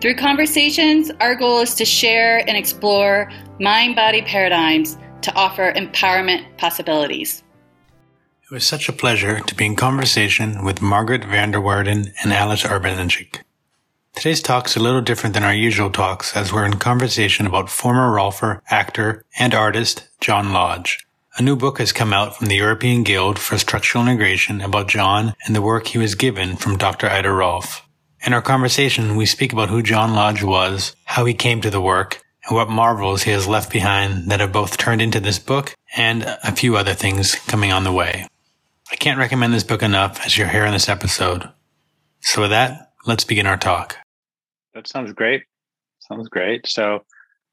Through conversations, our goal is to share and explore mind body paradigms to offer empowerment possibilities. It was such a pleasure to be in conversation with Margaret Vanderwaerden and Alesh Urbancic. Today's talk is a little different than our usual talks as we're in conversation about former Rolfer, actor, and artist John Lodge. A new book has come out from the European Guild for Structural Integration about John and the work he was given from Dr. Ida Rolf. In our conversation, we speak about who John Lodge was, how he came to the work, and what marvels he has left behind that have both turned into this book and a few other things coming on the way. I can't recommend this book enough as you're here in this episode. So with that, let's begin our talk. That sounds great. Sounds great. So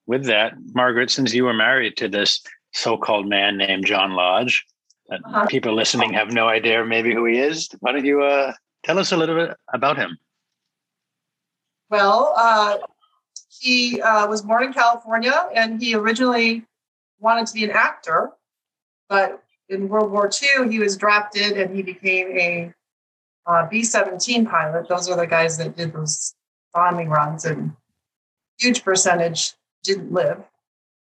with that, Margaret, since you were married to this so-called man named John Lodge, that uh-huh. people listening have no idea maybe who he is, why don't you uh, tell us a little bit about him? Well, uh, he uh, was born in California and he originally wanted to be an actor, but in World War II, he was drafted and he became a uh, B 17 pilot. Those are the guys that did those bombing runs, and huge percentage didn't live.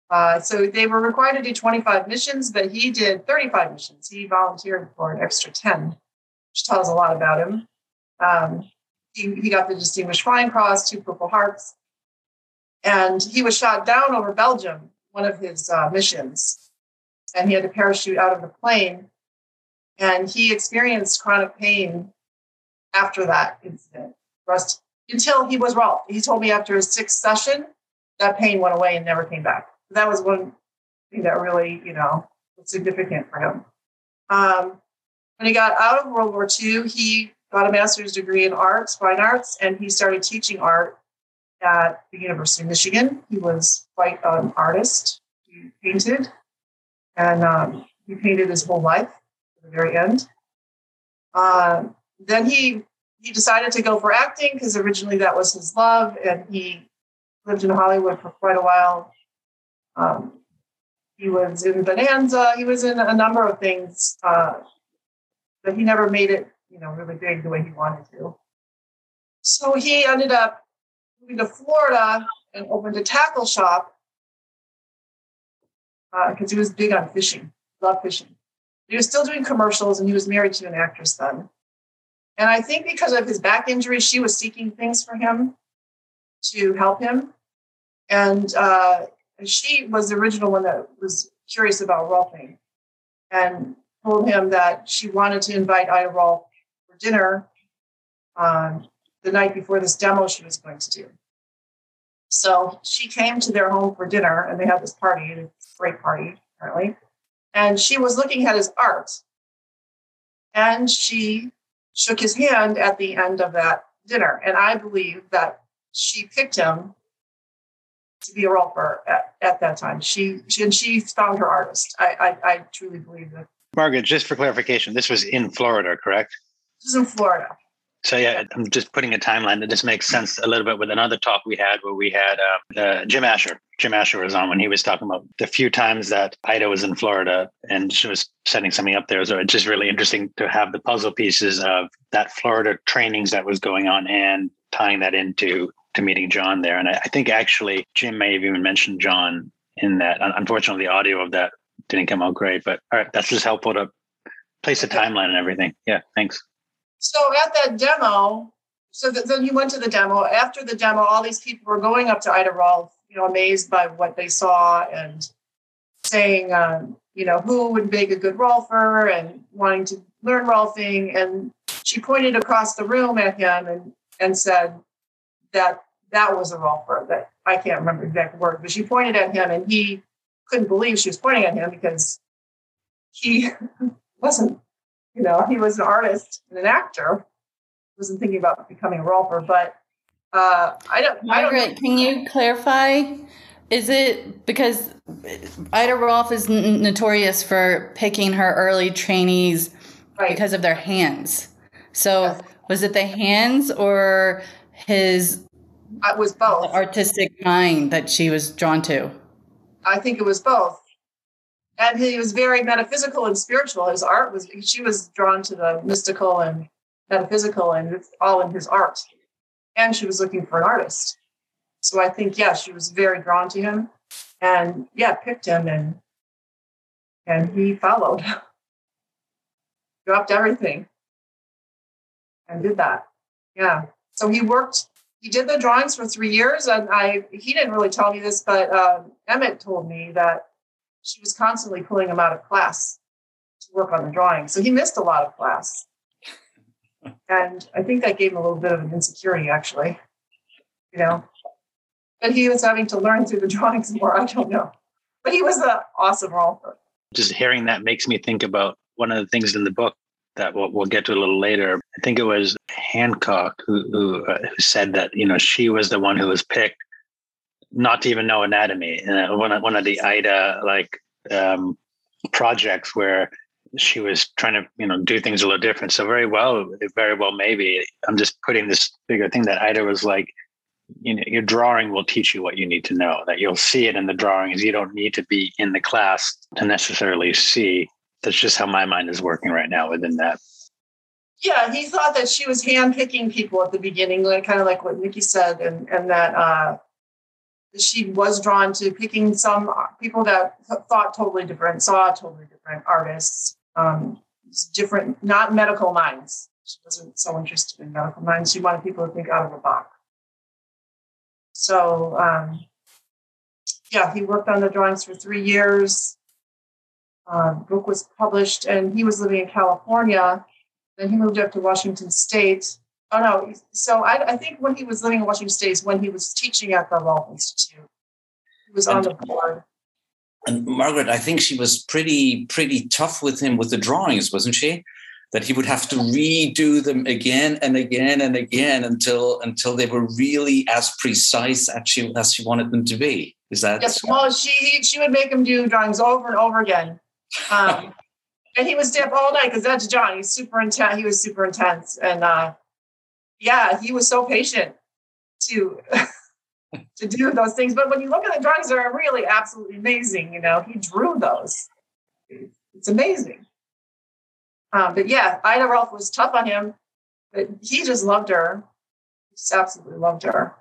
Uh, so they were required to do 25 missions, but he did 35 missions. He volunteered for an extra 10, which tells a lot about him. Um, he, he got the Distinguished Flying Cross, two Purple Hearts, and he was shot down over Belgium, one of his uh, missions, and he had to parachute out of the plane. And he experienced chronic pain after that incident, rest, until he was Rolfed. He told me after his sixth session, that pain went away and never came back. That was one thing that really, you know, was significant for him. Um, when he got out of World War II, he got a master's degree in arts, fine arts, and he started teaching art at the University of Michigan. He was quite an artist. He painted, and um, he painted his whole life to the very end. Uh, then he he decided to go for acting because originally that was his love, and he lived in Hollywood for quite a while. Um, he was in Bonanza. He was in a number of things, uh, but he never made it you know, really big the way he wanted to. So he ended up moving to Florida and opened a tackle shop because uh, he was big on fishing, loved fishing. He was still doing commercials and he was married to an actress then. And I think because of his back injury, she was seeking things for him to help him. And uh, she was the original one that was curious about Rolfing and told him that she wanted to invite Ida Rolf dinner um, the night before this demo she was going to do. So she came to their home for dinner and they had this party, a great party, apparently. And she was looking at his art. And she shook his hand at the end of that dinner. And I believe that she picked him to be a Rolfer at, at that time. She, she and she found her artist. I, I, I truly believe that. Margaret, just for clarification, this was in Florida, correct? Is in Florida. So yeah, I'm just putting a timeline that just makes sense a little bit with another talk we had where we had uh, uh, Jim Asher. Jim Asher was on when he was talking about the few times that Ida was in Florida and she was setting something up there. So it's just really interesting to have the puzzle pieces of that Florida trainings that was going on and tying that into to meeting John there. And I, I think actually Jim may have even mentioned John in that. Unfortunately, the audio of that didn't come out great, but all right, that's just helpful to place a timeline and everything. Yeah, thanks. So at that demo, so then you went to the demo. After the demo, all these people were going up to Ida Rolf, you know, amazed by what they saw and saying, um, you know, who would make a good Rolfer and wanting to learn Rolfing. And she pointed across the room at him and, and said that that was a Rolfer. That I can't remember the exact word, but she pointed at him and he couldn't believe she was pointing at him because he wasn't you know, he was an artist and an actor. Wasn't thinking about becoming a rolfer, but uh, I don't. Margaret, I don't can you clarify is it because Ida Rolf is n- notorious for picking her early trainees right. because of their hands? So yes. was it the hands or his? It was both. Artistic mind that she was drawn to. I think it was both. And he was very metaphysical and spiritual. His art was, she was drawn to the mystical and metaphysical, and it's all in his art. And she was looking for an artist. So I think, yeah, she was very drawn to him and, yeah, picked him and and he followed, dropped everything and did that. Yeah. So he worked he did the drawings for three years, and I he didn't really tell me this, but um, Emmett told me that she was constantly pulling him out of class to work on the drawing. So he missed a lot of class, and I think that gave him a little bit of an insecurity, actually. You know, but he was having to learn through the drawings more. I don't know, but he was an awesome rolfer. Just hearing that makes me think about one of the things in the book that we'll, we'll get to a little later. I think it was Hancock who who, uh, who said that you know she was the one who was picked not to even know anatomy. Uh, one of one of the Ida like um, projects where she was trying to you know do things a little different. So very well, very well, maybe I'm just putting this bigger thing that Ida was like. You know, your drawing will teach you what you need to know. That you'll see it in the drawings. You don't need to be in the class to necessarily see that's just how my mind is working right now within that. Yeah, he thought that she was handpicking people at the beginning, like kind of like what Nikki said, and and that uh, she was drawn to picking some people that thought totally different, saw totally different artists, um, different, not medical minds. She wasn't so interested in medical minds. She wanted people to think out of the box. So, um, yeah, he worked on the drawings for three years uh, book was published, and he was living in California. Then he moved up to Washington State. Oh no! So I, I think when he was living in Washington State is when he was teaching at the Rolf Institute. He was and, on the board. And Margaret, I think she was pretty pretty tough with him with the drawings, wasn't she? That he would have to redo them again and again and again until until they were really as precise as she as she wanted them to be. Is that? Yes. Well, she she would make him do drawings over and over again um, and he was up all night because that's John. He's super intense. He was super intense, and uh, yeah, he was so patient to to do those things. But when you look at the drawings, they're really absolutely amazing. You know, he drew those. It's amazing. Um, but yeah, Ida Rolf was tough on him, but he just loved her. He just absolutely loved her.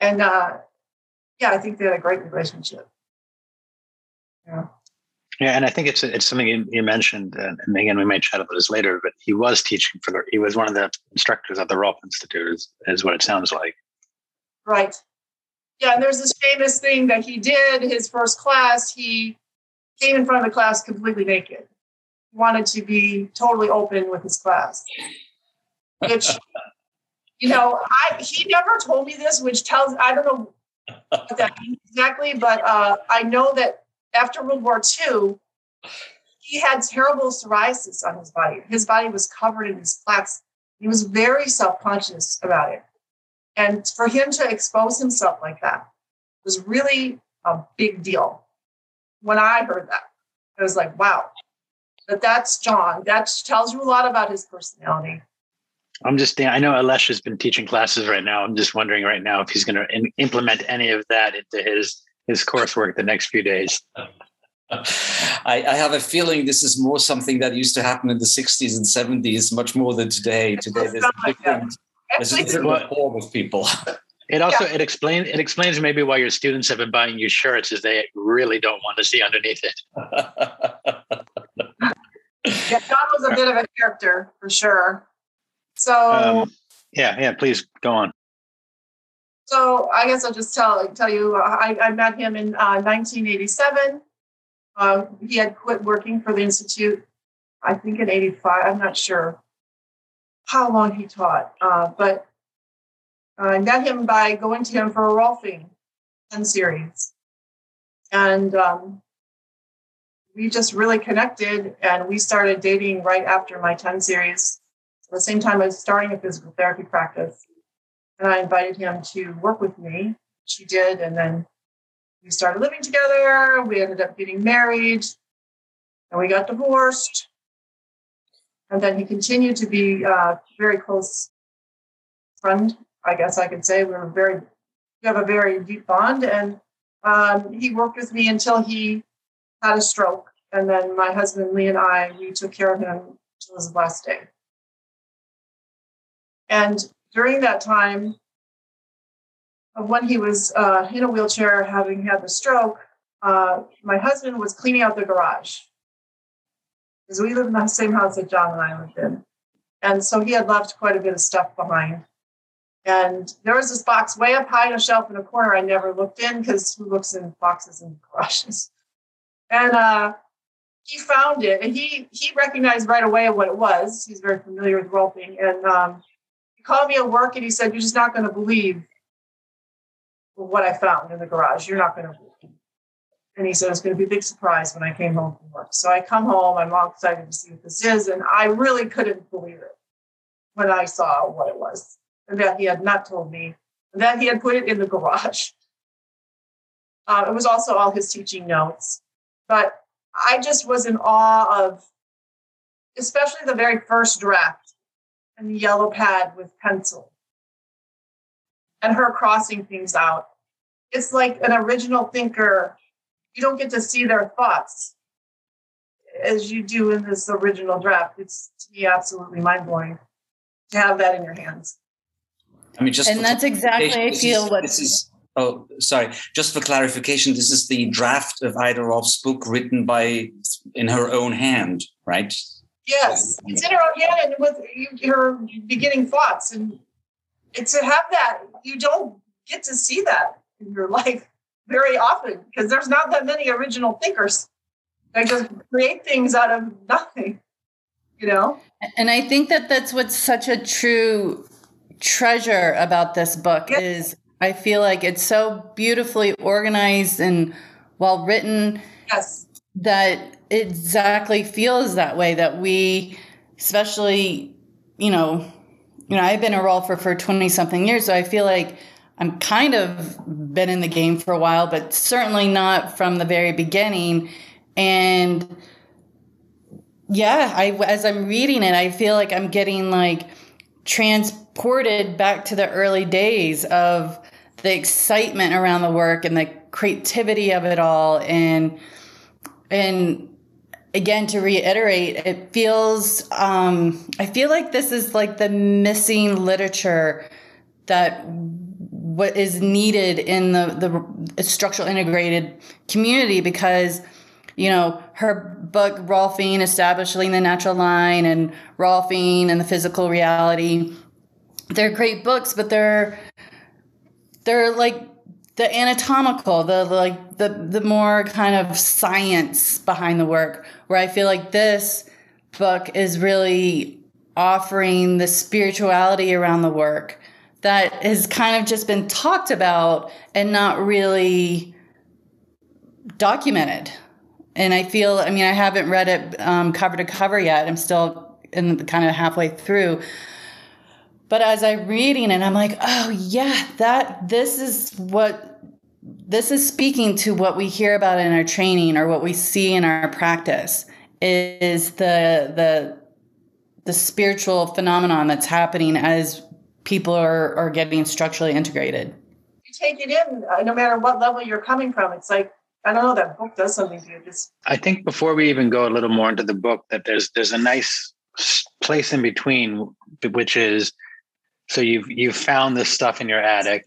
And uh, yeah, I think they had a great relationship. Yeah. Yeah, and I think it's it's something you, mentioned, and, and again, we might chat about this later. But he was teaching for the he was one of the instructors at the Rolf Institute, is, is what it sounds like. Right. Yeah, and there's this famous thing that he did. His first class, he came in front of the class completely naked. He wanted to be totally open with his class, which you know, I he never told me this, which tells I don't know what that means exactly, but uh, I know that after World War II, he had terrible psoriasis on his body. His body was covered in these plaques. He was very self conscious about it. And for him to expose himself like that was really a big deal. When I heard that, I was like, wow, but that's John. That tells you a lot about his personality. I'm just, I know Alesh has been teaching classes right now. I'm just wondering right now if he's going to implement any of that into his his coursework the next few days. I, I, have a feeling this is more something that used to happen in the 60s and 70s, much more than today. Today, there's a different, there's a different rapport with people. It also yeah. it explains it explains maybe why your students have been buying you shirts, is they really don't want to see underneath it. yeah, John was a bit of a character for sure. So um, yeah, yeah. Please go on. So I guess I'll just tell tell you I, I met him in uh, 1987. Uh, he had quit working for the institute, I think in '85. I'm not sure how long he taught, uh, but I met him by going to him for a Rolfing 10 series, and um, we just really connected. And we started dating right after my 10 series. At the same time, I was starting a physical therapy practice and I invited him to work with me. She did, and then we started living together. We ended up getting married, and we got divorced. And then he continued to be a very close friend, I guess I could say. We were very, we have a very deep bond. And um, he worked with me until he had a stroke. And then my husband, Lee, and I, we took care of him until his last day. And during that time, of when he was uh, in a wheelchair, having had the stroke, uh, my husband was cleaning out the garage because we lived in the same house that John and I lived in. And so he had left quite a bit of stuff behind. And there was this box way up high on a shelf in a corner I never looked in because who looks in boxes and garages? And uh, he found it and he he recognized right away what it was. He's very familiar with Rolfing. And um, called me at work and he said, You're just not going to believe what I found in the garage. You're not going to. And he said, It's going to be a big surprise when I came home from work. So I come home, I'm all excited to see what this is. And I really couldn't believe it when I saw what it was and that he had not told me, that he had put it in the garage. Uh, it was also all his teaching notes. But I just was in awe of, especially the very first draft and the yellow pad with pencil and her crossing things out. It's like an original thinker. You don't get to see their thoughts as you do in this original draft. It's to me absolutely mind blowing to have that in your hands. I mean, just and that's exactly I feel is, what this is. Oh, sorry. Just for clarification, this is the draft of Ida Rolf's book written by in her own hand, right? Yes, it's in her own hand and with her beginning thoughts, and and to have that, you don't get to see that in your life very often because there's not that many original thinkers. that just create things out of nothing, you know. And I think that that's what's such a true treasure about this book yep. is I feel like it's so beautifully organized and well written. Yes. That exactly feels that way that we especially, you know, you know, I've been a rolfer for 20 something years, so I feel like I'm kind of been in the game for a while, but certainly not from the very beginning. And yeah, I as I'm reading it, I feel like I'm getting like transported back to the early days of the excitement around the work and the creativity of it all and and again to reiterate it feels um, i feel like this is like the missing literature that what is needed in the the structural integrated community because you know, her book, Rolfing, Establishing the Natural Line, and Rolfing and the Physical Reality. They're great books, but they're they're like the anatomical, the like the the more kind of science behind the work. Where I feel like this book is really offering the spirituality around the work that has kind of just been talked about and not really documented and I feel, I mean, I haven't read it um, cover to cover yet. I'm still in the, kind of halfway through. But as I'm reading it, I'm like, oh yeah, that this is what this is speaking to what we hear about in our training or what we see in our practice is the the the spiritual phenomenon that's happening as people are, are getting structurally integrated. You take it in, uh, no matter what level you're coming from. It's like I don't know that book does something to you. Just I think before we even go a little more into the book, that there's there's a nice place in between, which is so you've you've found this stuff in your attic,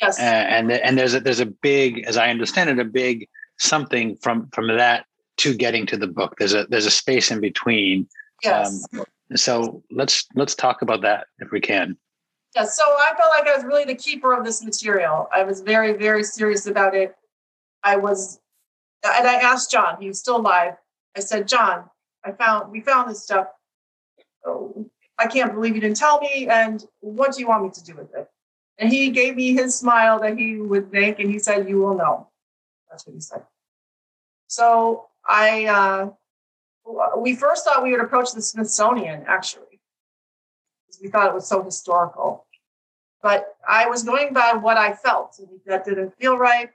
yes, and and there's a, there's a big, as I understand it, a big something from from that to getting to the book. There's a there's a space in between. Yes. Um, so let's let's talk about that if we can. Yes. So I felt like I was really the keeper of this material. I was very very serious about it I was, and I asked John, he was still alive. I said, John, I found, we found this stuff. Oh, I can't believe you didn't tell me. And what do you want me to do with it? And he gave me his smile that he would make, and he said, You will know. That's what he said. So I, uh, we first thought we would approach the Smithsonian actually, because we thought it was so historical. But I was going by what I felt, and that didn't feel right.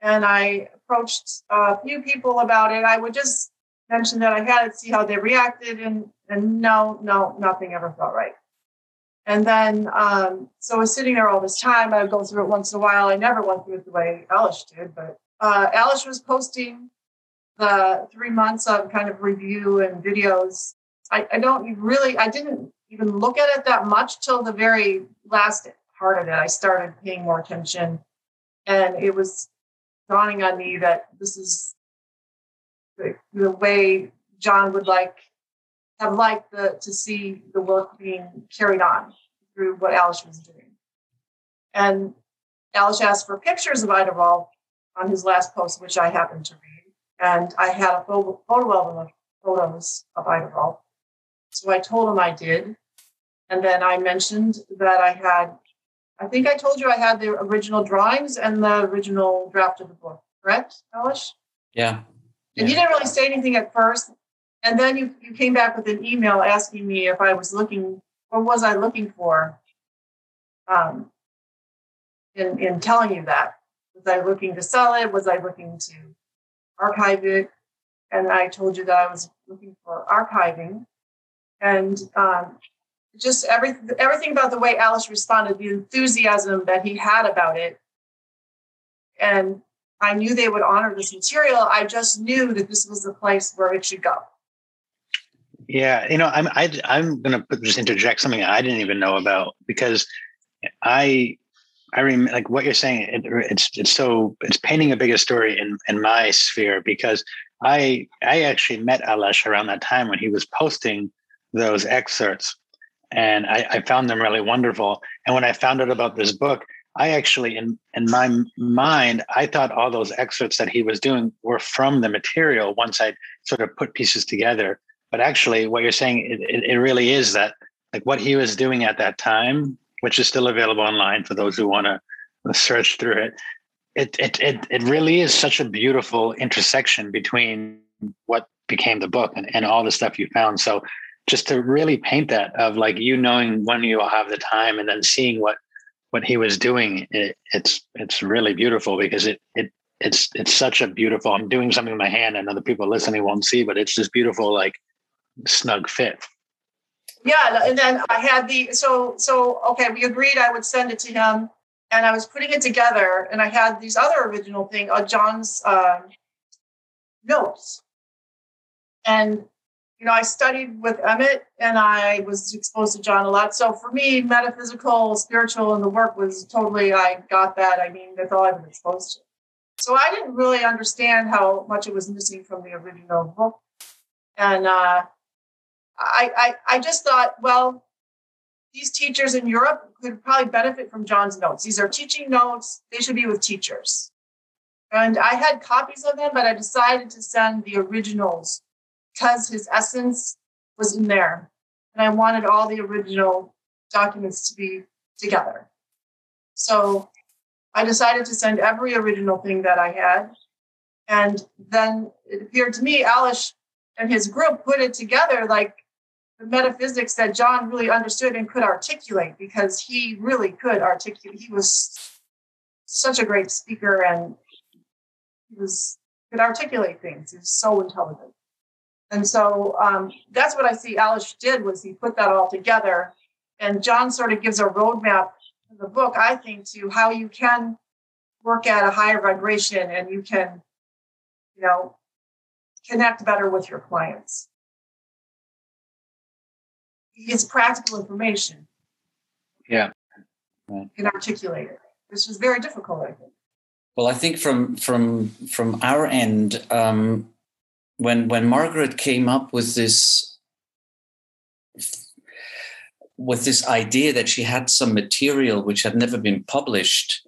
and I approached a few people about it. I would just mention that I had it, see how they reacted, and and no, no, nothing ever felt right. And then, um, so I was sitting there all this time. I would go through it once in a while. I never went through it the way Alice did, but uh, Alice was posting the three months of kind of review and videos. I, I don't really, I didn't even look at it that much till the very last part of it. I started paying more attention, and it was dawning on me that this is the, the way John would like have liked the, to see the work being carried on through what Alice was doing. And Alice asked for pictures of Ida Rolf on his last post, which I happened to read. And I had a photo, photo album of photos of Ida Rolf. So I told him I did. And then I mentioned that I had, I think I told you I had the original drawings and the original draft of the book, correct, Alice? Yeah. And you didn't really say anything at first. And then you, you came back with an email asking me if I was looking, what was I looking for um, in, in telling you that? Was I looking to sell it? Was I looking to archive it? And I told you that I was looking for archiving. And um, just every, everything about the way Alice responded, the enthusiasm that he had about it. And I knew they would honor this material. I just knew that this was the place where it should go. Yeah, you know, I'm I, am i am going to just interject something I didn't even know about because I I remember like what you're saying. It, it's it's so it's painting a bigger story in in my sphere because I I actually met Alesh around that time when he was posting those excerpts, and I, I found them really wonderful. And when I found out about this book, I actually in in my mind I thought all those excerpts that he was doing were from the material. Once I sort of put pieces together but actually what you're saying it, it, really is that like what he was doing at that time which is still available online for those who want to search through it it, it it it really is such a beautiful intersection between what became the book and, and all the stuff you found. So just to really paint that of like you knowing when you'll have the time and then seeing what what he was doing it, it's it's really beautiful because it it it's it's such a beautiful i'm doing something with my hand and other people listening won't see but it's just beautiful like snug fit. Yeah, and then I had the so so okay, we agreed I would send it to him, and I was putting it together, and I had these other original thing, uh, John's uh, notes, and you know I studied with Emmett, and I was exposed to John a lot. So for me, metaphysical, spiritual, and the work was totally I got that. I mean, that's all I've been exposed to. So I didn't really understand how much it was missing from the original book, and uh, I, I, I just thought, well, these teachers in Europe could probably benefit from John's notes. These are teaching notes, they should be with teachers. And I had copies of them, but I decided to send the originals because his essence was in there. And I wanted all the original documents to be together. So I decided to send every original thing that I had. And then it appeared to me, Alice and his group put it together like metaphysics that John really understood and could articulate because he really could articulate. He was such a great speaker and he was could articulate things. He was so intelligent. And so um, that's what I see Alice did was he put that all together. And John sort of gives a roadmap in the book, I think, to how you can work at a higher vibration and you can, you know, connect better with your clients gives practical information. Yeah. Right. Can articulate it. This was very difficult, I think. Well, I think from from from our end, um, when when Margaret came up with this with this idea that she had some material which had never been published,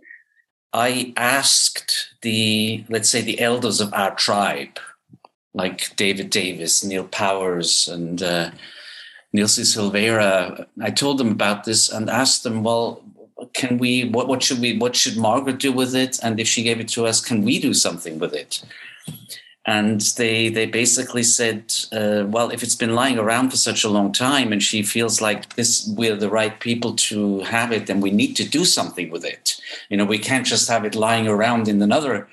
I asked the let's say the elders of our tribe, like David Davis, Neal Powers, and uh, Nilsi Silveira, I told them about this and asked them, well, can we, what, what should we, what should Margaret do with it? And if she gave it to us, can we do something with it? And they, they basically said, uh, well, if it's been lying around for such a long time and she feels like this, we're the right people to have it, then we need to do something with it. You know, we can't just have it lying around in another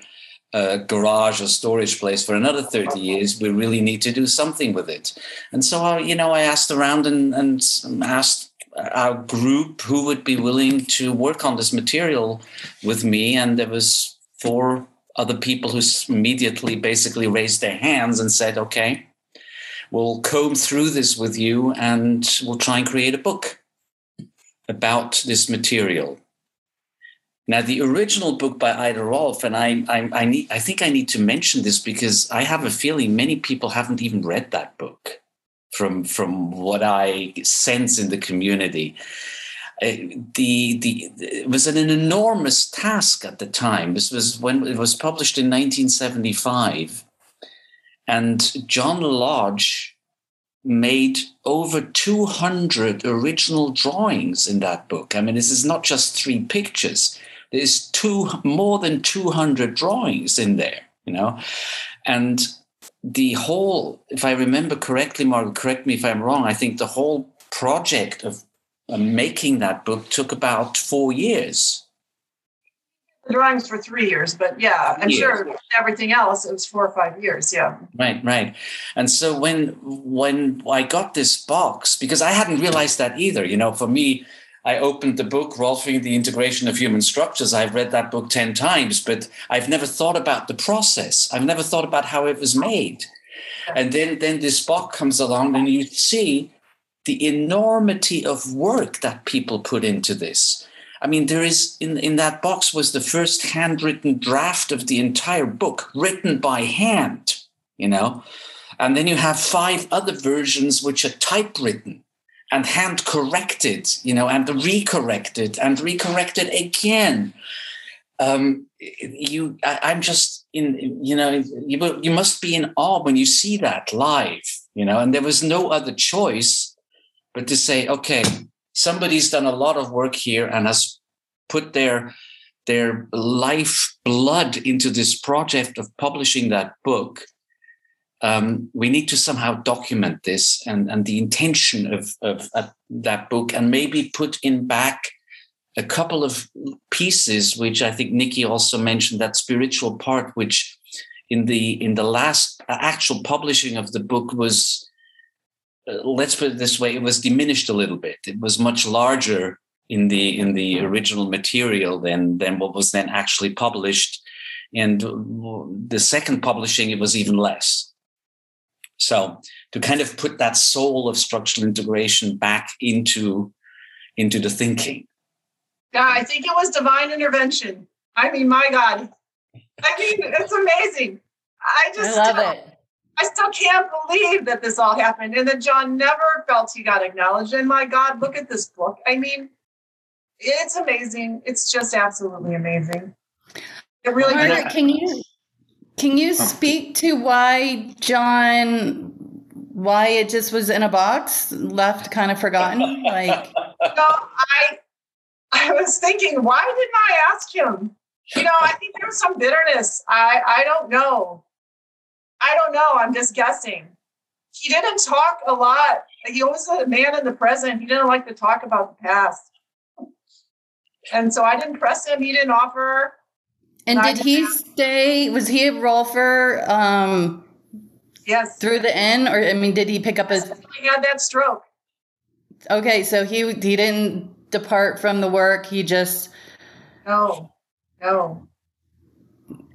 a garage or storage place for another 30 years. We really need to do something with it. And so, I, you know, I asked around and, and asked our group who would be willing to work on this material with me. And there was four other people who immediately basically raised their hands and said, okay, we'll comb through this with you and we'll try and create a book about this material. Now, the original book by Ida Rolf, and I, I, I, need, I think I need to mention this because I have a feeling many people haven't even read that book from, from what I sense in the community. Uh, the, the, it was an, an enormous task at the time. This was when it was published in 1975. And John Lodge made over 200 original drawings in that book. I mean, this is not just three pictures there's two more than 200 drawings in there you know and the whole if i remember correctly margaret correct me if i'm wrong i think the whole project of making that book took about four years the drawings for three years, but yeah, I'm years. sure everything else it was four or five years. Yeah. Right, right. And so when when I got this box, because I hadn't realized that either, you know, for me, I opened the book, Rolfing the Integration of Human Structures. I've read that book 10 times, but I've never thought about the process. I've never thought about how it was made. And then, then this book comes along and you see the enormity of work that people put into this. I mean, there is in, in that box was the first handwritten draft of the entire book, written by hand, you know. And then you have five other versions which are typewritten and hand corrected, you know, and recorrected and recorrected again. Um, you, I, am just in, you know, you, you must be in awe when you see that live, you know, and there was no other choice but to say, okay, somebody's done a lot of work here and has put their their life blood into this project of publishing that book um, we need to somehow document this and, and the intention of, of, of that book and maybe put in back a couple of pieces which i think nikki also mentioned that spiritual part which in the in the last actual publishing of the book was uh, let's put it this way it was diminished a little bit. It was much larger in the in the original material than than what was then actually published. And the second publishing it was even less so to kind of put that soul of structural integration back into into the thinking. Yeah, I think it was divine intervention. I mean, my God. I mean, it's amazing. I just I love it. I still can't believe that this all happened and that John never felt he got acknowledged. And my God, look at this book. I mean, it's amazing. It's just absolutely amazing. It really Margaret, can you can you oh. speak to why John why it just was in a box, left kind of forgotten? Like No, I I was thinking, why didn't I ask him? You know, I think there was some bitterness. I I don't know. I don't know. I'm just guessing. He didn't talk a lot. He was a man in the present. He didn't like to talk about the past. And so I didn't press him. He didn't offer. And did he stay? Was he a Rolfer? Um, yes. Through the end, or I mean, did he pick up his? He had that stroke. Okay, so he he didn't depart from the work. He just no, no,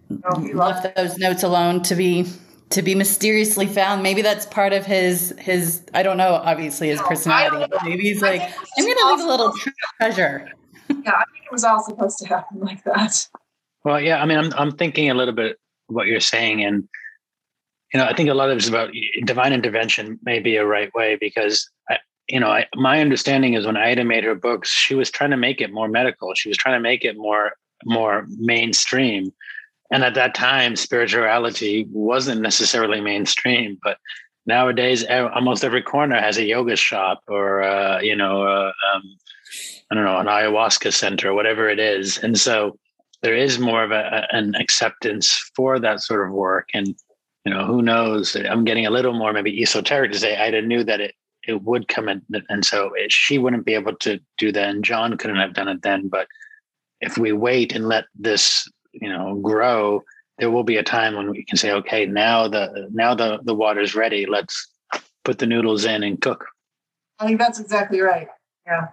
no. He left those notes alone to be to be mysteriously found. Maybe that's part of his his. I don't know. Obviously, his no, personality. Maybe he's like, I'm going to leave a little treasure. yeah, I think it was all supposed to happen like that. Well, yeah, I mean, I'm I'm thinking a little bit what you're saying, and you know, I think a lot of it's about divine intervention may be a right way because I, you know, I, my understanding is when Ida made her books, she was trying to make it more medical. She was trying to make it more more mainstream, and at that time, spirituality wasn't necessarily mainstream, but nowadays almost every corner has a yoga shop or uh, you know uh, um, i don't know an ayahuasca center whatever it is and so there is more of a, an acceptance for that sort of work. And, you know, who knows? I'm getting a little more maybe esoteric to say Ida knew that it, it would come in. And so it, she wouldn't be able to do that. And John couldn't have done it then. But if we wait and let this, you know, grow, there will be a time when we can say, okay, now the now the the water's ready. Let's put the noodles in and cook. I think that's exactly right. Yeah.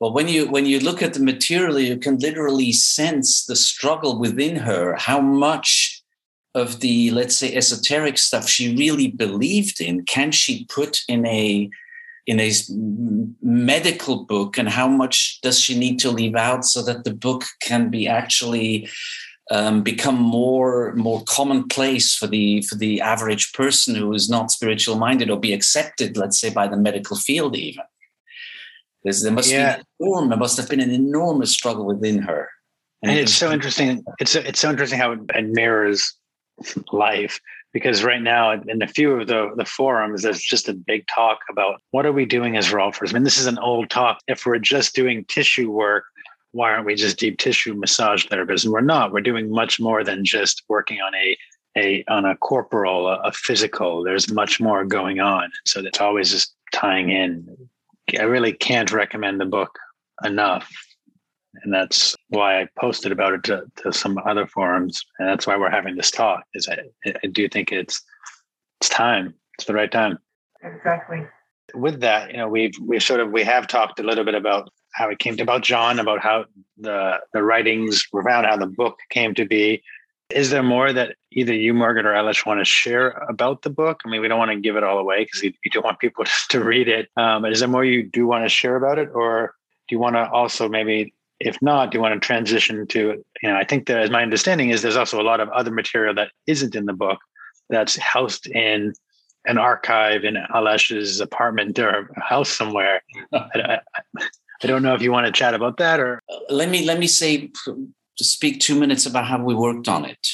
Well, when you when you look at the material, you can literally sense the struggle within her. How much of the let's say esoteric stuff she really believed in can she put in a in a medical book, and how much does she need to leave out so that the book can be actually um, become more more commonplace for the for the average person who is not spiritual minded or be accepted, let's say, by the medical field even. There's, there must yeah. be enorm, there must have been an enormous struggle within her. And, and it's so interesting. It's it's so interesting how it mirrors life because right now in a few of the, the forums there's just a big talk about what are we doing as rolfers i mean this is an old talk if we're just doing tissue work why aren't we just deep tissue massage therapists? And we're not. We're doing much more than just working on a a on a corporal, a, a physical. There's much more going on. So that's always just tying in. I really can't recommend the book enough. And that's why I posted about it to, to some other forums. And that's why we're having this talk, is I, I do think it's it's time. It's the right time. Exactly. With that, you know, we've we sort of we have talked a little bit about how it came to about John, about how the the writings were found, how the book came to be. Is there more that either you, Margaret, or Alesh want to share about the book? I mean, we don't want to give it all away because you, you, don't want people to read it. Um, but is there more you do want to share about it, or do you want to also maybe, if not, do you want to transition to? You know, I think that, as my understanding is, there's also a lot of other material that isn't in the book that's housed in an archive in Alesh's apartment or house somewhere. I, I don't know if you want to chat about that or let me let me say speak two minutes about how we worked on it.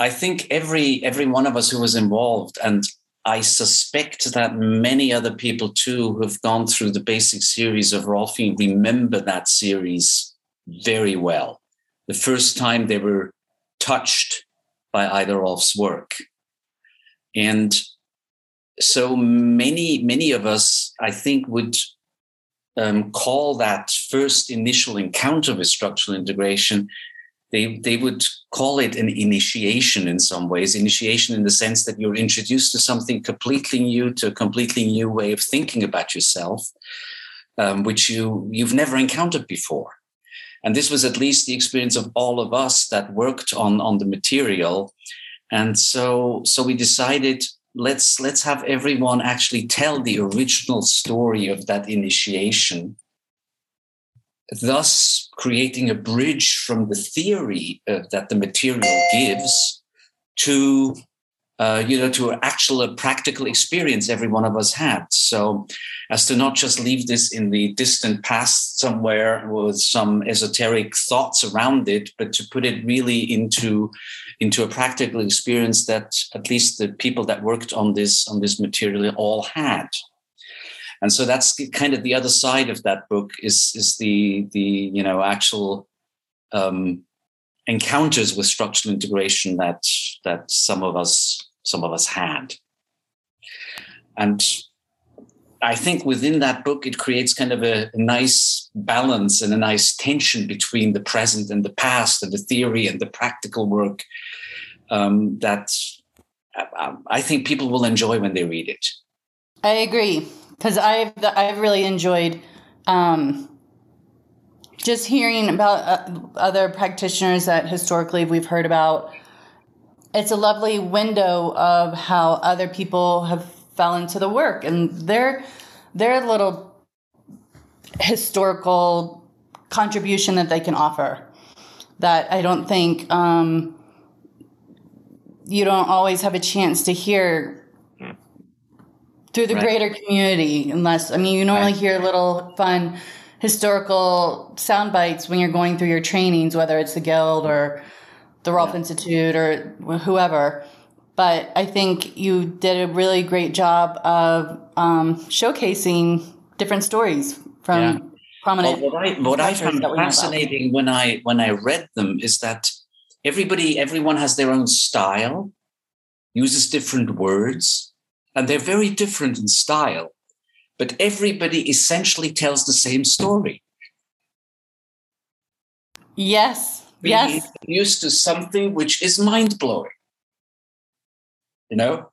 I think every every one of us who was involved, and I suspect that many other people too who have gone through the basic series of Rolfing remember that series very well. The first time they were touched by Ida Rolf's work. And so many, many of us, I think, would um, call that first initial encounter with structural integration, they, they would call it an initiation in some ways. Initiation in the sense that you're introduced to something completely new, to a completely new way of thinking about yourself, um, which you, you've never encountered before. And this was at least the experience of all of us that worked on, on the material. And so, so we decided let's let's have everyone actually tell the original story of that initiation thus creating a bridge from the theory uh, that the material gives to uh, you know to actual a practical experience every one of us had. So as to not just leave this in the distant past somewhere with some esoteric thoughts around it but to put it really into into a practical experience that at least the people that worked on this on this material all had. And so that's kind of the other side of that book is is the the you know actual um, encounters with structural integration that that some of us some of us had and I think within that book, it creates kind of a, nice balance and a nice tension between the present and the past, and the theory and the practical work um, that I think people will enjoy when they read it. I agree because I've I've really enjoyed um, just hearing about uh, other practitioners that historically we've heard about. It's a lovely window of how other people have fell into the work and their their little historical contribution that they can offer that I don't think um, you don't always have a chance to hear through the right. greater community unless I mean you normally right. hear little fun historical sound bites when you're going through your trainings whether it's the guild or the Rolf yeah. Institute or whoever but I think you did a really great job of um, showcasing different stories from yeah. prominent. Well, what I, what I found fascinating when I when I read them is that everybody, everyone has their own style, uses different words, and they're very different in style. But everybody essentially tells the same story. Yes, being Yes. introduced to something which is mind blowing. You know,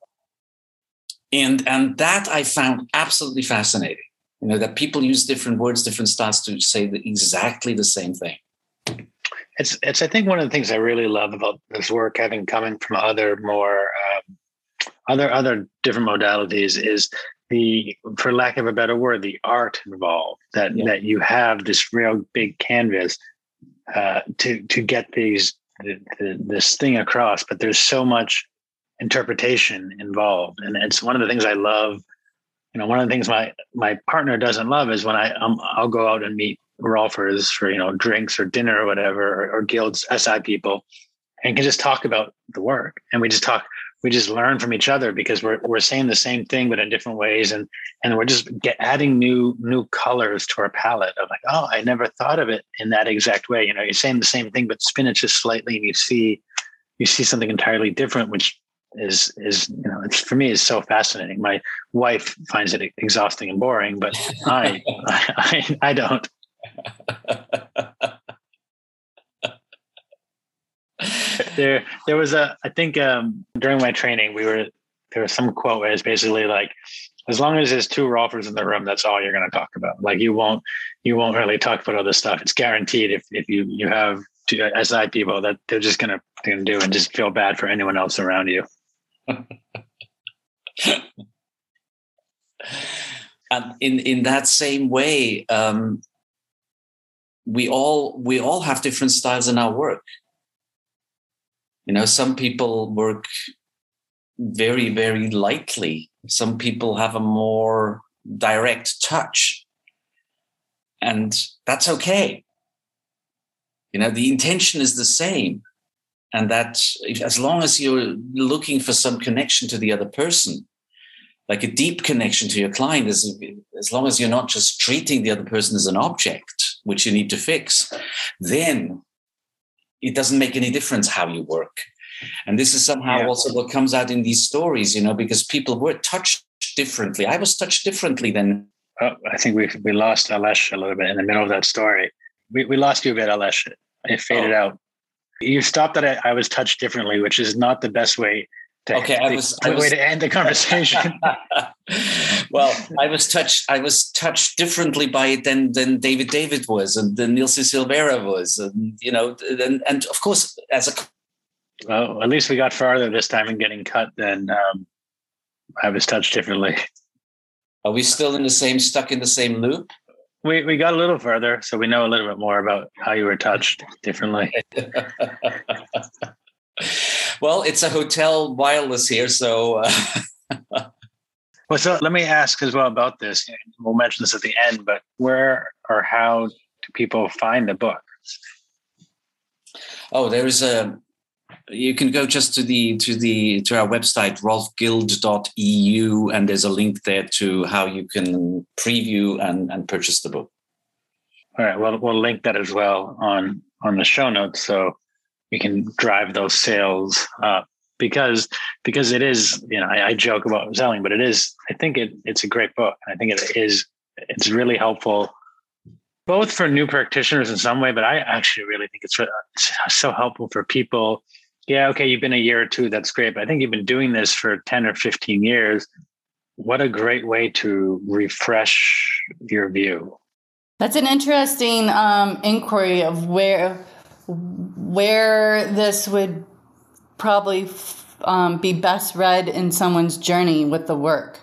and and that I found absolutely fascinating. You know that people use different words, different styles to say the, exactly the same thing. It's it's I think one of the things I really love about this work, having coming from other more um, other other different modalities, is the for lack of a better word, the art involved. That Yeah. that you have this real big canvas uh, to to get these the, the, this thing across, but there's so much interpretation involved, and it's one of the things I love. You know, one of the things my my partner doesn't love is when I um, I'll go out and meet Rolfers for you know drinks or dinner or whatever, or, or guilds SI people, and can just talk about the work, and we just talk, we just learn from each other because we're we're saying the same thing but in different ways, and and we're just get adding new new colors to our palette of like, oh, I never thought of it in that exact way. You know, you're saying the same thing but spin it just slightly, and you see you see something entirely different, which is is you know it's for me is so fascinating. My wife finds it exhausting and boring, but I I, I don't. there there was a i think um during my training we were there was some quote where it's basically like as long as there's two rolfers in the room that's all you're going to talk about. Like you won't you won't really talk about other stuff. It's guaranteed if if you you have two si people that they're just going to gonna do and just feel bad for anyone else around you. And in in that same way um, we all we all have different styles in our work you know some people work very very lightly. Some people have a more direct touch. And that's okay. You know the intention is the same. And that if, as long as you're looking for some connection to the other person like a deep connection to your client is as long as you're not just treating the other person as an object which you need to fix then it doesn't make any difference how you work. And this is somehow Yeah. also what comes out in these stories you know because people were touched differently. I was touched differently than oh, i think we we lost alesh a little bit in the middle of that story. We, we lost you a bit alesh. It faded Oh. out. You stopped at I, I was touched differently which is not the best way to, Okay, I was- I way was- to end the conversation well, I was touched. I was touched differently by it than than David David was, and than Nilsi Silvera was, and you know, and and of course, as a Well, at least we got farther this time in getting cut than um, I was touched differently. are we still in the same stuck in the same loop? We we got a little further, so we know a little bit more about how you were touched differently. well, it's a hotel wireless here, so uh, Well, so let me ask as well about this. We'll mention this at the end, but where or how do people find the book? oh, there is a. You can go just to the to the to our website rolfguild.eu and there's a link there to how you can preview and, and purchase the book. All right, well, we'll link that as well on on the show notes, so we can drive those sales up because because it is you know I, I joke about selling, but it is I think it it's a great book. I think it is it's really helpful both for new practitioners in some way, but I actually really think it's, it's so helpful for people. Yeah, okay, you've been a year or two, that's great, but I think you've been doing this for ten or fifteen years. What a great way to refresh your view. That's an interesting um, inquiry of where where this would probably um, be best read in someone's journey with the work.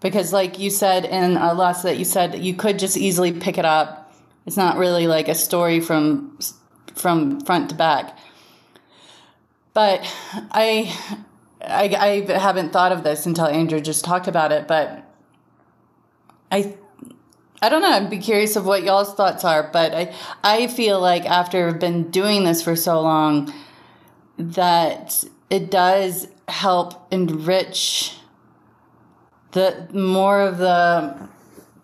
Because, like you said in a last that you said, you could just easily pick it up. It's not really like a story from from front to back. But I, I, I haven't thought of this until Andrew just talked about it. But I I don't know. I'd be curious of what y'all's thoughts are, but I I feel like after I've been doing this for so long that it does help enrich the more of the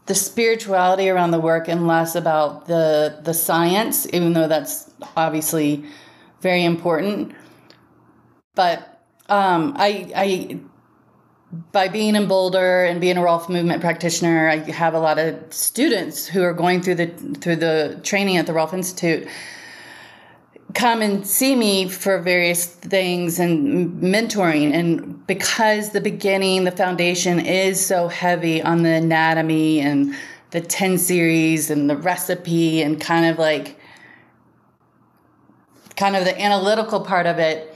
the spirituality around the work and less about the the science, even though that's obviously very important. But um, I I by being in Boulder and being a Rolf movement practitioner, I have a lot of students who are going through the through the training at the Rolf Institute. come and see me for various things and mentoring and because the beginning the foundation is so heavy on the anatomy and the 10 series and the recipe and kind of like kind of the analytical part of it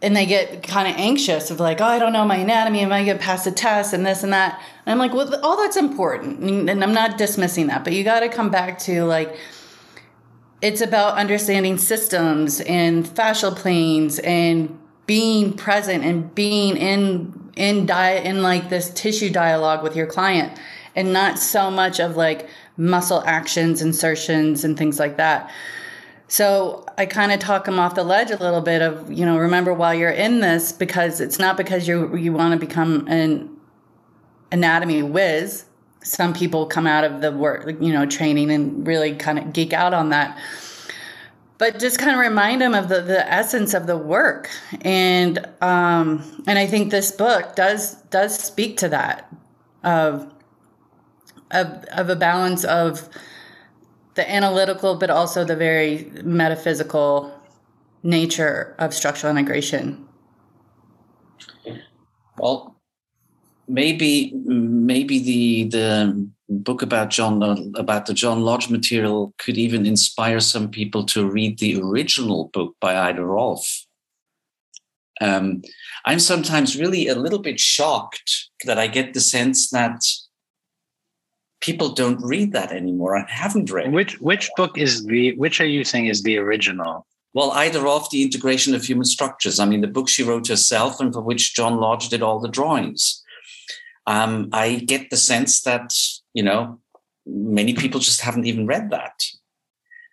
and they get kind of anxious of like oh i don't know my anatomy am i going to pass the test? and this and that. And i'm like well all that's important and i'm not dismissing that but you got to come back to like it's about understanding systems and fascial planes and being present and being in in diet in like this tissue dialogue with your client and not so much of like muscle actions insertions and things like that so i kind of talk them off the ledge a little bit of you know remember while you're in this because it's not because you you want to become an anatomy whiz some people come out of the work, you know, training and really kind of geek out on that. But just kind of remind them of the, the essence of the work, and um, and I think this book does does speak to that of of of a balance of the analytical, but also the very metaphysical nature of structural integration. Well, maybe maybe the the book about John about the John Lodge material could even inspire some people to read the original book by Ida Rolf. Um, I'm sometimes really a little bit shocked that I get the sense that people don't read that anymore and haven't read. Which which book is the which are you saying is the original? Well, Ida Rolf the integration of human structures. I mean, the book she wrote herself and for which John Lodge did all the drawings um, I get the sense that, you know, many people just haven't even read that.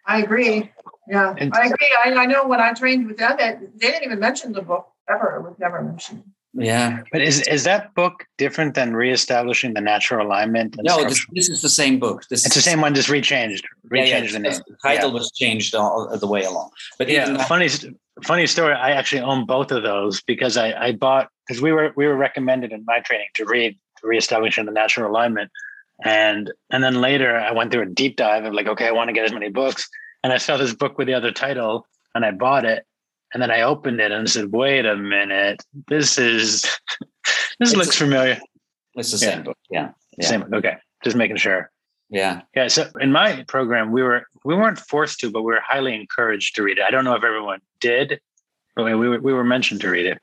I agree. Yeah, and I agree. I, I, know when I trained with them, they didn't even mention the book ever. It was never mentioned. Yeah, but is is that book different than reestablishing the natural alignment? no, this, this, is the same book. This it's the same one, just rechanged. Rechanged yeah, yeah, the name. The title yeah. was changed all the way along. But yeah, that, funny funny story. I actually own both of those because I I bought because we were we were recommended in my training to read reestablishing the natural alignment. And and then later I went through a deep dive of like, okay, I want to get as many books. And I saw this book with the other title and I bought it. And then I opened it and said, wait a minute, this is this it's looks familiar. It's the same book. Yeah. yeah. Same okay. Just making sure. Yeah. Yeah. So in my program, we were we weren't forced to, but we were highly encouraged to read it. I don't know if everyone did, but we were, we were mentioned to read it.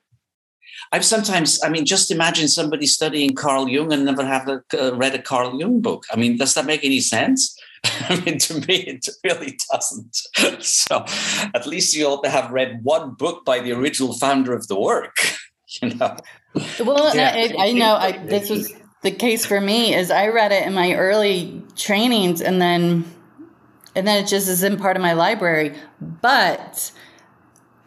I've sometimes, I mean, just imagine somebody studying Carl Jung and never have a, uh, read a Carl Jung book. I mean, does that make any sense? I mean, to me, it really doesn't. So, at least you ought to have read one book by the original founder of the work. You know. Well, yeah. I, I know I, this was the case for me. Is I read it in my early trainings, and then, and then it just isn't part of my library. But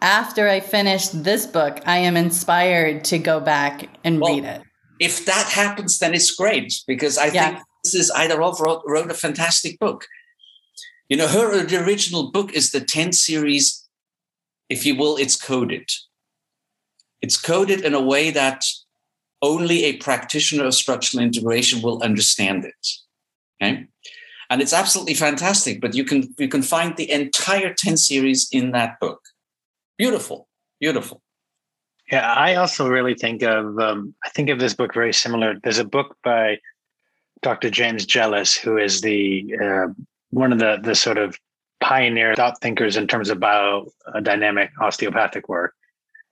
after I finish this book, I am inspired to go back and well, read it. If that happens, then it's great because I yeah. think this is Ida Rolf wrote, wrote a fantastic book. You know, her original book is the 10 series, if you will, it's coded. It's coded in a way that only a practitioner of structural integration will understand it. Okay. And it's absolutely fantastic, but you can you can find the entire 10 series in that book. Beautiful, beautiful. Yeah, I also really think of um, I think of this book very similar. There's a book by Dr. James Jealous, who is the uh, one of the the sort of pioneer thought thinkers in terms of biodynamic osteopathic work,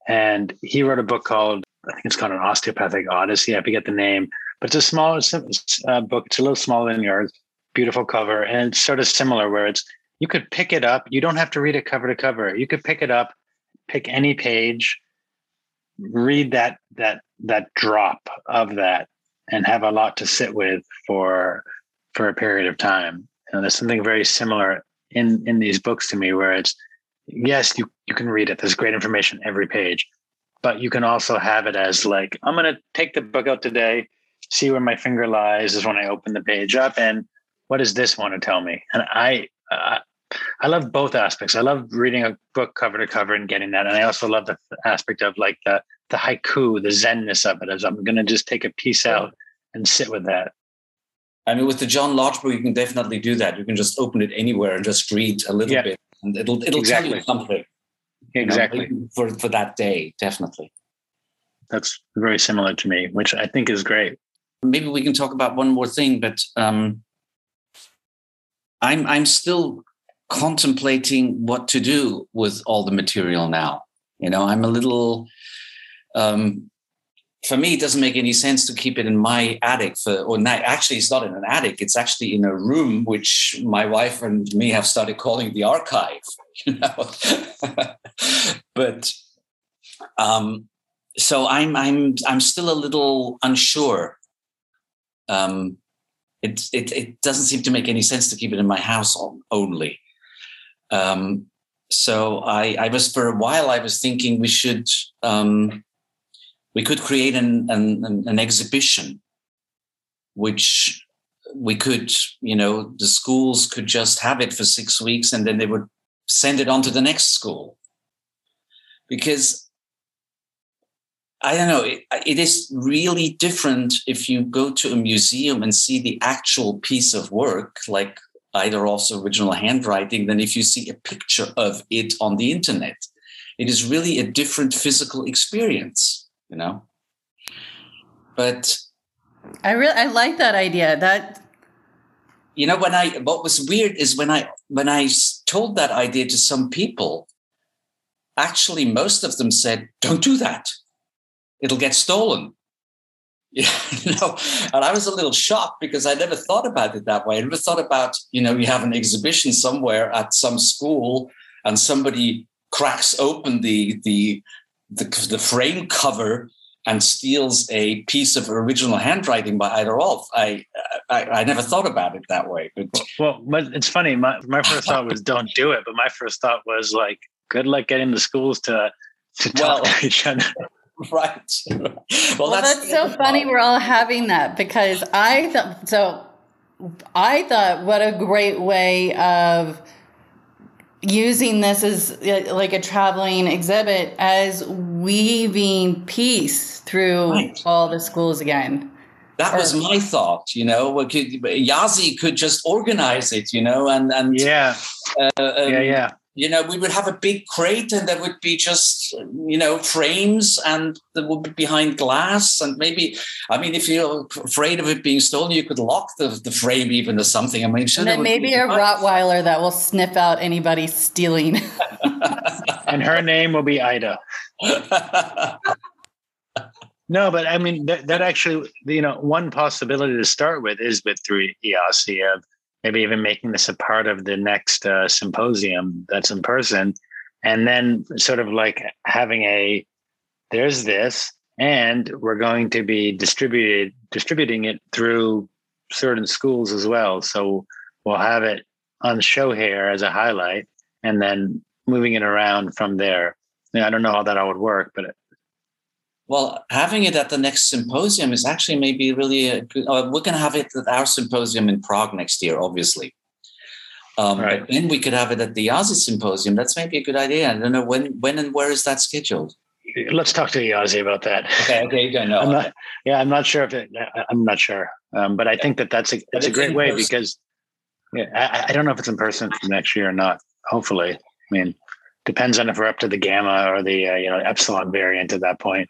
and he wrote a book called I think it's called an osteopathic odyssey. I forget the name, but it's a small uh, book. It's a little smaller than yours. Beautiful cover, and it's sort of similar where it's you could pick it up. You don't have to read it cover to cover. You could pick it up pick any page, read that that that drop of that, and have a lot to sit with for for a period of time. And there's something very similar in in these books to me, where it's yes, you you can read it. There's great information every page, but you can also have it as like I'm going to take the book out today, see where my finger lies is when I open the page up, and what does this want to tell me? And I uh, I love both aspects. I love reading a book cover to cover and getting that, and I also love the aspect of like the the haiku, the zenness of it. As I'm going to just take a piece out and sit with that. I mean, with the John Lodge book, you can definitely do that. You can just open it anywhere and just read a little yeah. bit, and it'll it'll exactly. tell you something. exactly know, for for that day, definitely. That's very similar to me, which I think is great. Maybe we can talk about one more thing, but um, I'm I'm still contemplating what to do with all the material now. You know, I'm a little um, for me, it doesn't make any sense to keep it in my attic for, or not, actually, it's not in an attic. It's actually in a room which my wife and me have started calling the archive. You know, but um, so I'm I'm I'm still a little unsure. Um, it, it it doesn't seem to make any sense to keep it in my house only. Um, so I I was for a while I was thinking we should um, we could create an, an, an exhibition which we could, you know, the schools could just have it for six weeks and then they would send it on to the next school. Because I don't know, it, it is really different if you go to a museum and see the actual piece of work, like Ida Rolf's original handwriting, than if you see a picture of it on the internet. It is really a different physical experience you know? But i really i like that idea. That you know when i what was weird is when i when i told that idea to some people actually most of them said don't do that. It'll get stolen. Yeah, you know, and I was a little shocked because I never thought about it that way. I never thought about, you know, you have an exhibition somewhere at some school and somebody cracks open the the the, the frame cover and steals a piece of original handwriting by Ida Rolf. I, I, I never thought about it that way. But well, but it's funny. My my first thought was don't do it, but my first thought was like, good luck getting the schools to to talk well, to each other. Right. Well, well that's, that's so funny. We're all having that because I thought so. I thought what a great way of using this as uh, like a traveling exhibit as weaving peace through right. all the schools again. That or, was my thought, you know. IASI could just organize it, you know, and and yeah, uh, um, yeah, yeah you know, we would have a big crate and there would be just, you know, frames and that would be behind glass. And maybe, I mean, if you're afraid of it being stolen, you could lock the, the frame even or something. I mean, sure and then maybe a Rottweiler that will sniff out anybody stealing. and her name will be Ida. no, but I mean, that, that actually, you know, one possibility to start with is with through ERC of maybe even making this a part of the next uh, symposium that's in person. And then sort of like having a there's this and we're going to be distributed distributing it through certain schools as well. So we'll have it on show here as a highlight and then moving it around from there. I don't know how that all would work but well, having it at the next symposium is actually maybe really a good. Uh, we're going to have it at our symposium in Prague next year, obviously. Um, right. But then we could have it at the IASI symposium. That's maybe a good idea. I don't know when, when and where is that scheduled. Let's talk to IASI about that. Okay, okay, you know. I'm not, yeah, I'm not sure if it. I'm not sure, um, but I think that that's a that's a great way person. because yeah, I, I don't know if it's in person next year or not. Hopefully, I mean, depends on if we're up to the gamma or the uh, you know epsilon variant at that point.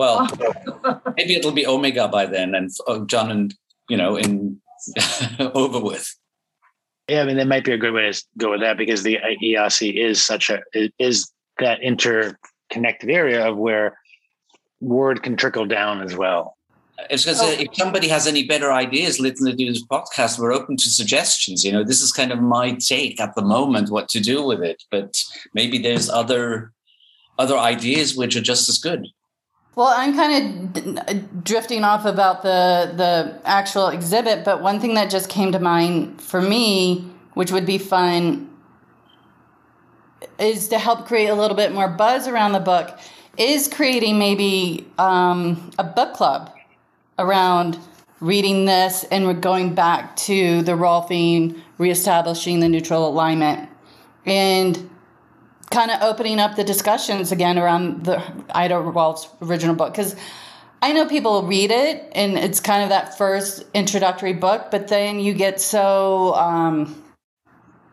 Well, maybe it'll be Omega by then, and uh, John and you know, in over with. Yeah, I mean, that might be a good way to go with that because the ERC is such a is that interconnected area of where word can trickle down as well. It's because oh. if somebody has any better ideas, listening to this podcast, we're open to suggestions. You know, this is kind of my take at the moment, what to do with it. But maybe there's other other ideas which are just as good. Well, I'm kind of drifting off about the the actual exhibit, but one thing that just came to mind for me, which would be fun, is to help create a little bit more buzz around the book, is creating maybe um, a book club around reading this and going back to the Rolfing, reestablishing the natural alignment, and kind of opening up the discussions again around the Ida Rolf's original book because I know people read it and it's kind of that first introductory book, but then you get so um,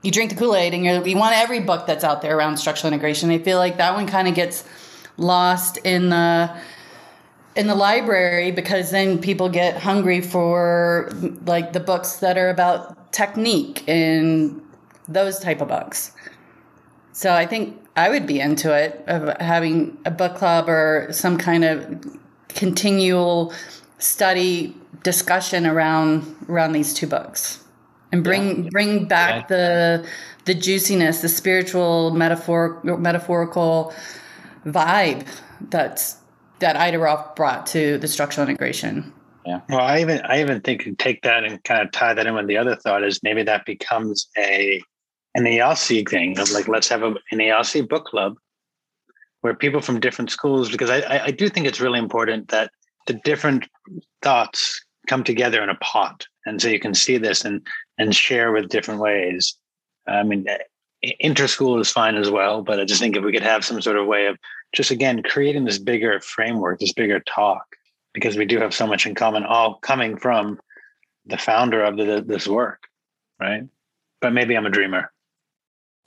you drink the Kool Aid and you you want every book that's out there around structural integration. I feel like that one kind of gets lost in the in the library because then people get hungry for like the books that are about technique and those type of books. So I think I would be into it of having a book club or some kind of continual study discussion around around these two books and bring yeah. bring back yeah. the the juiciness, the spiritual metaphor metaphorical vibe that's that Ida Rolf brought to the structural integration. Yeah. Well, I even I even think take that and kind of tie that in with the other thought is maybe that becomes a an ALC thing of like let's have a, an ALC book club where people from different schools because I I do think it's really important that the different thoughts come together in a pot and so you can see this and and share with different ways. I mean, interschool is fine as well, but I just think if we could have some sort of way of just again creating this bigger framework, this bigger talk, because we do have so much in common, all coming from the founder of the, this work, right? But maybe I'm a dreamer.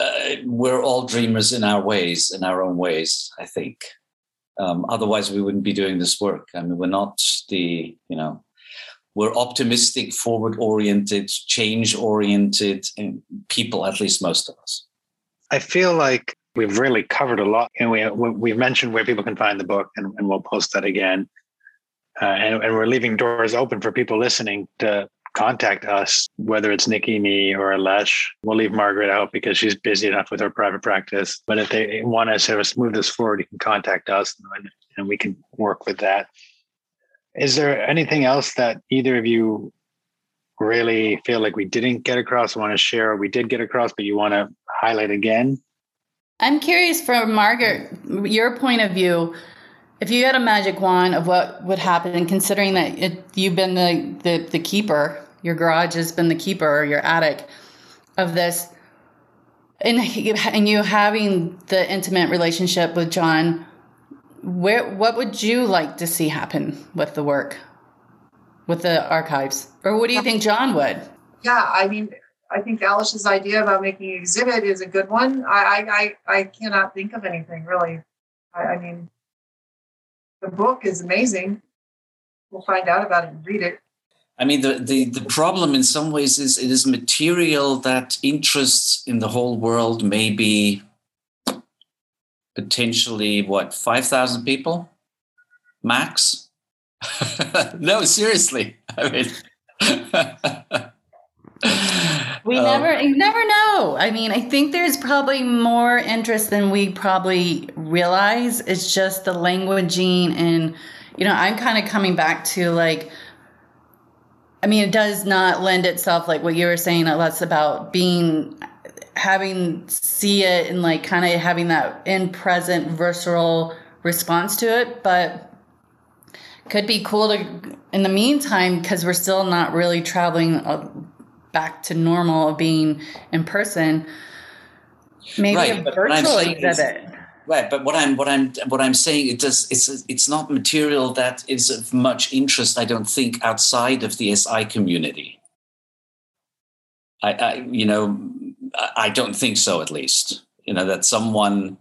Uh, we're all dreamers in our ways, in our own ways. I think. Um, otherwise, we wouldn't be doing this work. I mean, we're not the you know we're optimistic, forward oriented, change oriented people, at least most of us. I feel like we've really covered a lot. And we, we've mentioned where people can find the book, and, and we'll post that again. Uh, and, and, we're leaving doors open for people listening to contact us, whether it's Nikki, me, or Alesh. We'll leave Margaret out because she's busy enough with her private practice. But if they want to sort of move this forward, you can contact us and, and we can work with that. Is there anything else that either of you really feel like we didn't get across, want to share, or we did get across, but you want to highlight again? I'm curious from Margaret, your point of view, if you had a magic wand of what would happen, considering that it, you've been the, the, the keeper, your garage has been the keeper, your attic of this, and, and you having the intimate relationship with John, where what would you like to see happen with the work with the archives? Or what do you think john would? Yeah i mean i think Alesh's idea about making an exhibit is a good one. I i i cannot think of anything really. I, I mean the book is amazing. We'll find out about it and read it. I mean, the, the, the problem in some ways is it is material that interests in the whole world maybe potentially what 5000 people? Max? No seriously. I mean we um, never you never know. I mean i think there's probably more interest than we probably realize. It's just the languaging and you know i'm kind of coming back to like i mean it does not lend itself like what you were saying less about being having see it and like kind of having that in present visceral response to it. But could be cool to in the meantime because we're still not really traveling back to normal of being in person maybe right, a virtual exhibit right but what i'm what i'm what i'm saying it does it's it's not material that is of much interest i don't think outside of the si community I, I you know I don't think so, at least. You know, that someone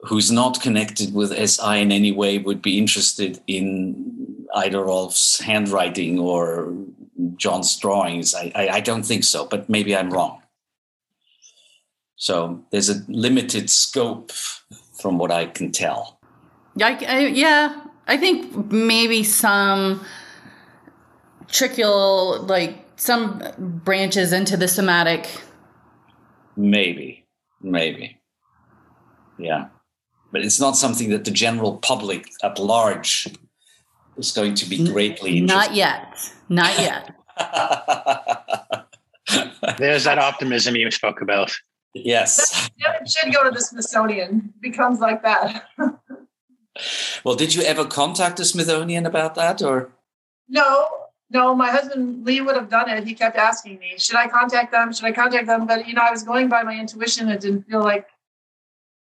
who's not connected with SI in any way would be interested in Ida Rolf's handwriting or John's drawings. I, I, I, don't think so, but maybe I'm wrong. So there's a limited scope from what I can tell. I, I, yeah, I think maybe some trickle, like some branches into the somatic Maybe, maybe. Yeah. But it's not something that the general public at large is going to be greatly Not yet. Not yet. There's that optimism you spoke about. Yes. It should go to the Smithsonian. Becomes like that. well, did you ever contact the Smithsonian about that or? No, no, my husband Lee would have done it. He kept asking me, should I contact them? Should I contact them? But you know, I was going by my intuition. It didn't feel like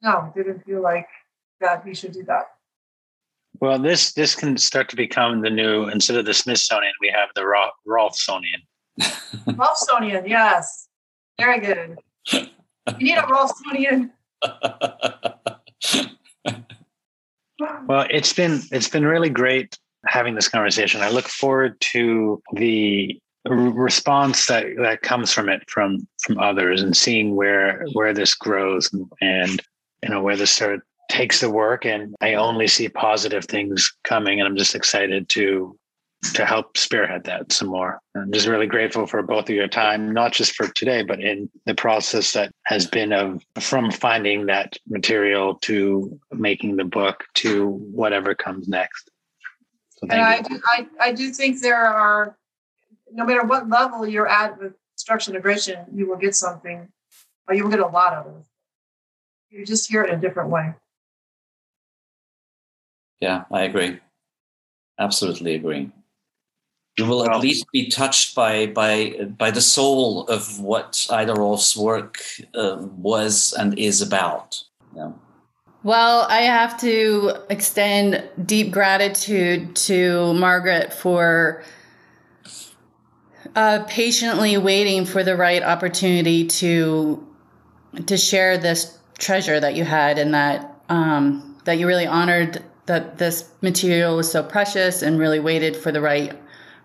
no, didn't feel like that he should do that. Well, this this can start to become the new instead of the Smithsonian, we have the Rolfsonian. Rolfsonian, yes. Very good. you need a Rolfsonian. well, it's been it's been really great having this conversation. I look forward to the response that that comes from it from from others and seeing where where this grows and, and you know where this sort of takes the work and i only see positive things coming and i'm just excited to to help spearhead that some more i'm just really grateful for both of your time not just for today but in the process that has been of from finding that material to making the book to whatever comes next so and I do, I, I do think there are no matter what level you're at with structural integration, you will get something, or you will get a lot of it. You just hear it in a different way. Yeah, I agree. Absolutely agree. You will at least be touched by by by the soul of what Ida Rolf's work uh, was and is about. Yeah. Well, I have to extend deep gratitude to Margaret for uh, patiently waiting for the right opportunity to to share this treasure that you had, and that um, that you really honored that this material was so precious, and really waited for the right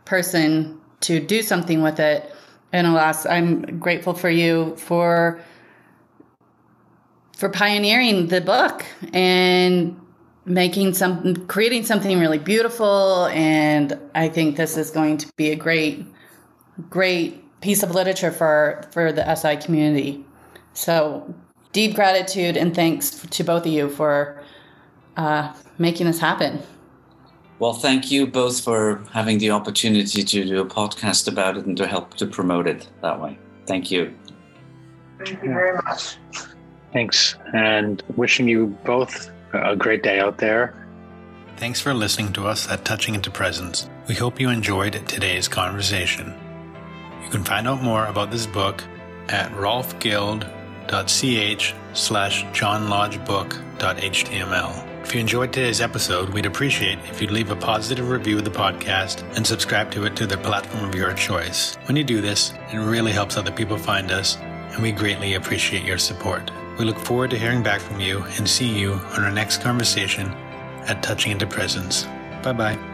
person to do something with it. And Alesh, I'm grateful for you for for pioneering the book and making some creating something really beautiful and i think this is going to be a great great piece of literature for for the SI community. So deep gratitude and thanks to both of you for uh, making this happen. Well, thank you both for having the opportunity to do a podcast about it and to help to promote it that way. Thank you. Thank you very much. Thanks. And wishing you both a great day out there. Thanks for listening to us at Touching into Presence. We hope you enjoyed today's conversation. You can find out more about this book at rolfguild.ch slash johnlodgebook.html. If you enjoyed today's episode, we'd appreciate if you'd leave a positive review of the podcast and subscribe to it to the platform of your choice. When you do this, it really helps other people find us, and we greatly appreciate your support. We look forward to hearing back from you and see you on our next conversation at Touching into Presence. Bye bye.